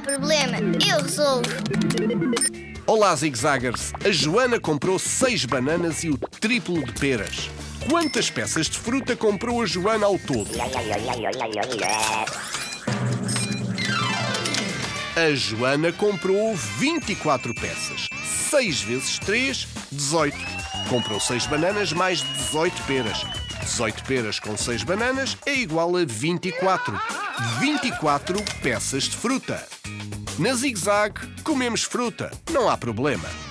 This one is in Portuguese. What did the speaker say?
problema, eu resolvo. Olá, zigzaggers! A Joana comprou seis bananas e o triplo de peras. Quantas peças de fruta comprou a Joana ao todo? A Joana comprou 24 peças. 6 vezes 3, 18. Comprou 6 bananas mais 18 peras. 18 peras com 6 bananas é igual a 24. 24 peças de fruta. Na Zig Zag, comemos fruta, não há problema.